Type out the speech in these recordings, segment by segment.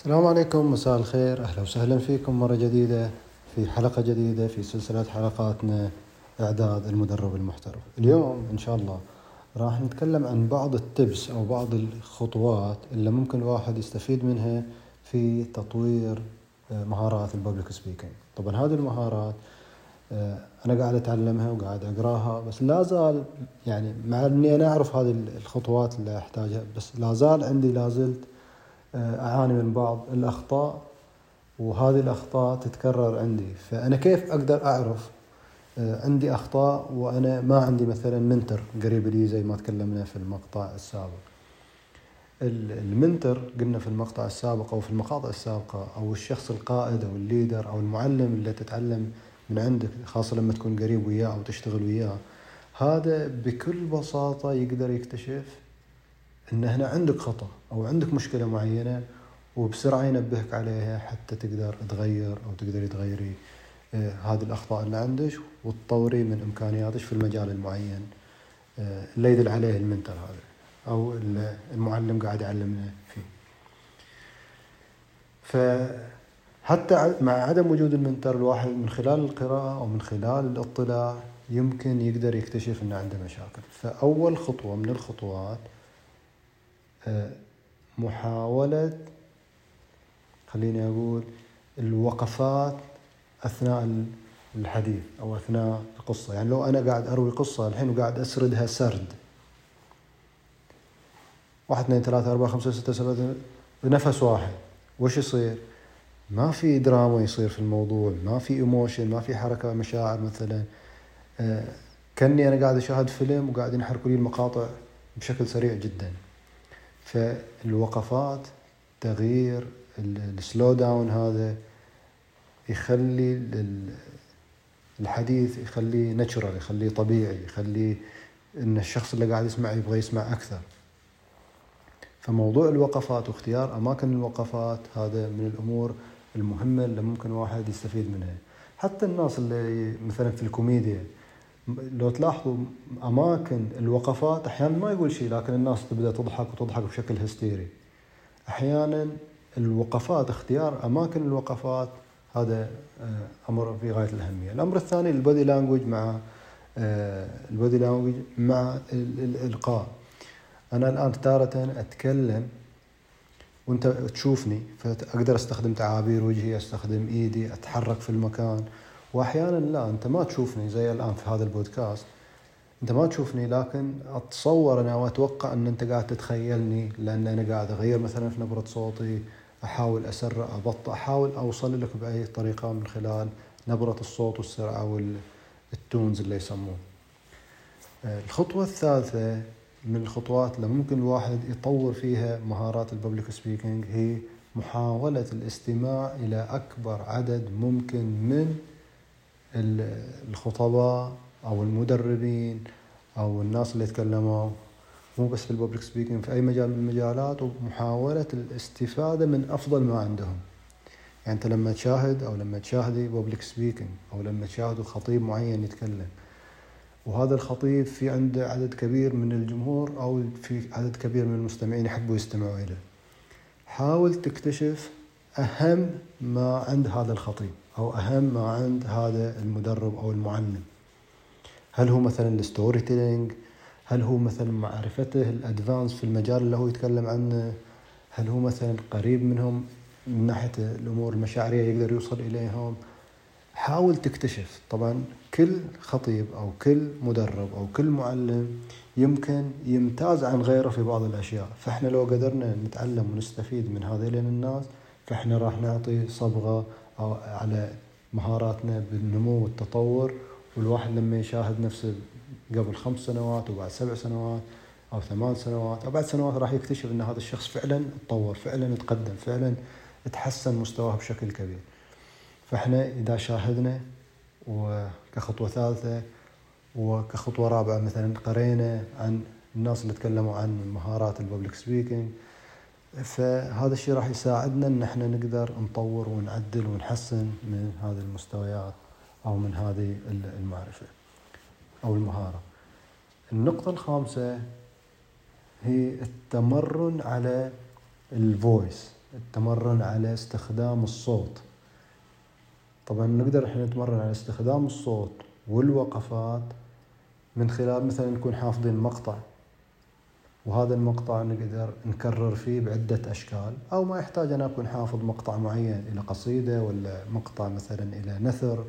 السلام عليكم مساء الخير أهلا وسهلا فيكم مرة جديدة في حلقة جديدة في سلسلة حلقاتنا إعداد المدرب المحترف. اليوم إن شاء الله راح نتكلم عن بعض التبس أو بعض الخطوات اللي ممكن الواحد يستفيد منها في تطوير آه، مهارات الببليك سبيكينج. طبعا هذه المهارات آه، أنا قاعد أتعلمها وقاعد أقراها بس لا زال يعني مع إني أنا أعرف هذه الخطوات اللي أحتاجها بس لا زال عندي لا زلت أعاني من بعض الأخطاء وهذه الأخطاء تتكرر عندي. فأنا كيف أقدر أعرف آه، عندي أخطاء وأنا ما عندي مثلا mentor قريب لي زي ما تكلمنا في المقطع السابق؟ ال mentor قلنا في المقطع السابق أو في المقاطع السابقة أو الشخص القائد أو ال leader أو المعلم اللي تتعلم من عندك خاصة لما تكون قريب وياه أو تشتغل وياه هذا بكل بساطة يقدر يكتشف إن هنا عندك خطأ أو عندك مشكلة معينة وبسرعة ينبهك عليها حتى تقدر تغير أو تقدري تغيري آه، هذه الأخطاء اللي عندك وتطوري من إمكانياتك في المجال المعين آه، اللي يدل عليه المنتر هذا أو المعلم قاعد يعلمنا فيه. فحتى مع عدم وجود المنتر الواحد من خلال القراءة أو من خلال الاطلاع يمكن يقدر يكتشف أنه عنده مشاكل. فأول خطوة من الخطوات محاولة خليني أقول الوقفات أثناء الحديث أو أثناء القصة. يعني لو أنا قاعد أروي قصة الحين وقاعد أسردها سرد. واحد اثنين ثلاثة أربعة خمسة ستة سبعة بنفس واحد. وش يصير؟ ما في دراما يصير في الموضوع ما في ايموشن ما في حركة مشاعر مثلا. آه، كأني أنا قاعد أشاهد فيلم وقاعد ينحركوا لي المقاطع بشكل سريع جدا. فالوقفات تغيير السلو داون هذا يخلي الحديث يخليه ناتشرال يخليه طبيعي يخليه إن الشخص اللي قاعد يسمع يبغى يسمع أكثر. فموضوع الوقفات واختيار أماكن الوقفات هذا من الأمور المهمة اللي ممكن واحد يستفيد منها. حتى الناس اللي مثلا في الكوميديا لو تلاحظوا أماكن الوقفات أحيانا ما يقول شيء لكن الناس تبدأ تضحك وتضحك بشكل هستيري. أحيانا الوقفات اختيار أماكن الوقفات هذا آه، أمر في غاية الأهمية. الأمر الثاني ال body language مع آه، ال body language مع الإلقاء. أنا الآن تارة أتكلم وأنت تشوفني فأقدر أستخدم تعابير وجهي أستخدم إيدي أتحرك في المكان واحيانا لا أنت ما تشوفني زي الآن في هذا البودكاست. أنت ما تشوفني لكن أتصور أنا وأتوقع أن أنت قاعد تتخيلني لأن أنا قاعد أغير مثلا في نبرة صوتي أحاول أسرع أبطئ أحاول أوصل لك بأي طريقة من خلال نبرة الصوت والسرعة وال tones اللي يسموه. الخطوة الثالثة من الخطوات اللي ممكن الواحد يطور فيها مهارات ال public speaking هي محاولة الاستماع إلى أكبر عدد ممكن من الخطباء أو المدربين أو الناس اللي يتكلموا مو بس في ال public speaking في أي مجال من المجالات ومحاولة الاستفادة من أفضل ما عندهم. يعني أنت لما تشاهد أو لما تشاهدي public speaking أو لما تشاهدوا خطيب معين يتكلم وهذا الخطيب في عنده عدد كبير من الجمهور أو في عدد كبير من المستمعين يحبوا يستمعوا إليه. حاول تكتشف أهم ما عند هذا الخطيب أو أهم ما عند هذا المدرب أو المعلم. هل هو مثلا ال storytelling؟ هل هو مثلا معرفته ال advanced في المجال اللي هو يتكلم عنه؟ هل هو مثلا قريب منهم من ناحية الأمور المشاعرية يقدر يوصل إليهم؟ حاول تكتشف. طبعا كل خطيب أو كل مدرب أو كل معلم يمكن يمتاز عن غيره في بعض الأشياء. فإحنا لو قدرنا نتعلم ونستفيد من هذين الناس فإحنا راح نعطي صبغة أو على مهاراتنا بالنمو والتطور. والواحد لما يشاهد نفسه قبل خمس سنوات وبعد سبع سنوات أو ثمان سنوات أو بعد سنوات راح يكتشف إن هذا الشخص فعلا تطور فعلا تقدم فعلا تحسن مستواه بشكل كبير. فإحنا إذا شاهدنا وكخطوة ثالثة وكخطوة رابعة مثلا قرينا عن الناس اللي تكلموا عن مهارات ال public speaking فهذا الشيء راح يساعدنا إن إحنا نقدر نطور ونعدل ونحسن من هذه المستويات أو من هذه المعرفة أو المهارة. النقطة الخامسة هي التمرن على ال voice التمرن على استخدام الصوت طبعا نقدر إحنا نتمرن على استخدام الصوت والوقفات من خلال مثلا نكون حافظين مقطع وهذا المقطع نقدر نكرر فيه بعدة أشكال أو ما يحتاج أنا أكون حافظ مقطع معين إلى قصيدة ولا مقطع مثلا إلى نثر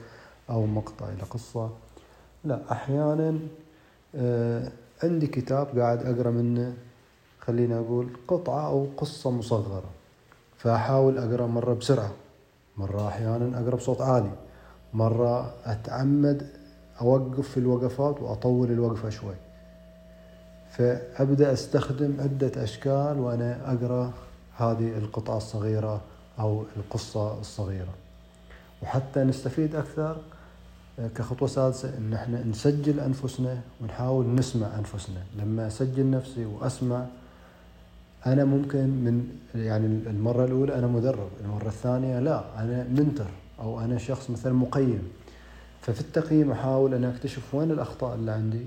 أو مقطع إلى قصة. لا أحيانا آه، عندي كتاب قاعد أقرأ منه خليني أقول قطعة أو قصة مصغرة فأحاول أقرأ مرة بسرعة. مرة أحيانا أقرأ بصوت عالي. مرة أتعمد أوقف في الوقفات وأطول الوقفة شوي. فأبدأ أستخدم عدة أشكال وأنا أقرأ هذه القطعة الصغيرة أو القصة الصغيرة. وحتى نستفيد أكثر كخطوة سادسة إن إحنا نسجل أنفسنا ونحاول نسمع أنفسنا. لما أسجل نفسي وأسمع أنا ممكن من يعني المرة الأولى أنا مدرب المرة الثانية لا أنا منتر أو أنا شخص مثلا مقيم. ففي التقييم أحاول أن أكتشف وين الأخطاء اللي عندي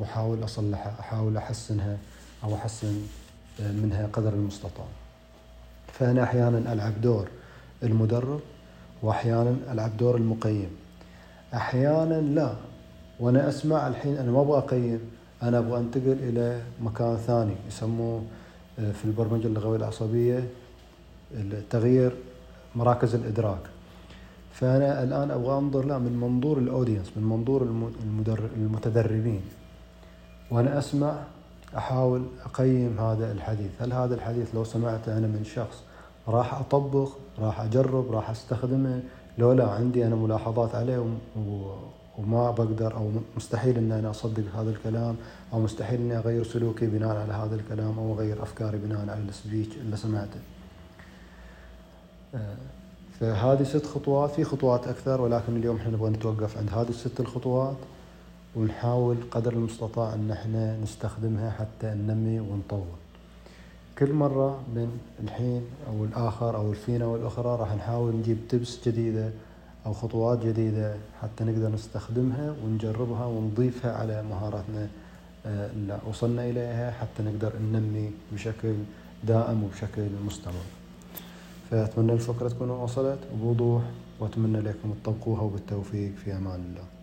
وأحاول أصلحها أحاول أحسنها أو أحسن منها قدر المستطاع. فأنا أحيانا ألعب دور المدرب وأحيانا ألعب دور المقيم. أحيانا لا وأنا أسمع الحين أنا ما أبغى أقيم أنا أبغى أنتقل إلى مكان ثاني يسموه آه، في البرمجة اللغوية العصبية تغيير مراكز الإدراك. فأنا الآن أبغى أنظر لا من منظور الأودينس من منظور المتدربين. وأنا أسمع أحاول أقيم هذا الحديث. هل هذا الحديث لو سمعته أنا من شخص راح أطبق راح أجرب راح أستخدمه؟ لو لا عندي أنا ملاحظات عليه وما بقدر أو مستحيل أن أنا أصدق هذا الكلام أو مستحيل أني أغير سلوكي بناء على هذا الكلام أو أغير أفكاري بناء على السبيتش اللي سمعته. آه، فهذه ست خطوات في خطوات أكثر ولكن اليوم إحنا نبغى نتوقف عند هذه الست الخطوات. ونحاول قدر المستطاع أن إحنا نستخدمها حتى ننمي ونطور. كل مرة من الحين أو الآخر أو الفينة والاخرى راح نحاول نجيب تبس جديدة أو خطوات جديدة حتى نقدر نستخدمها ونجربها ونضيفها على مهاراتنا آه، اللي وصلنا إليها حتى نقدر ننمي بشكل دائم وبشكل مستمر. فأتمنى الفكرة تكون وصلت بوضوح وأتمنى لكم تطبقوها وبالتوفيق في أمان الله.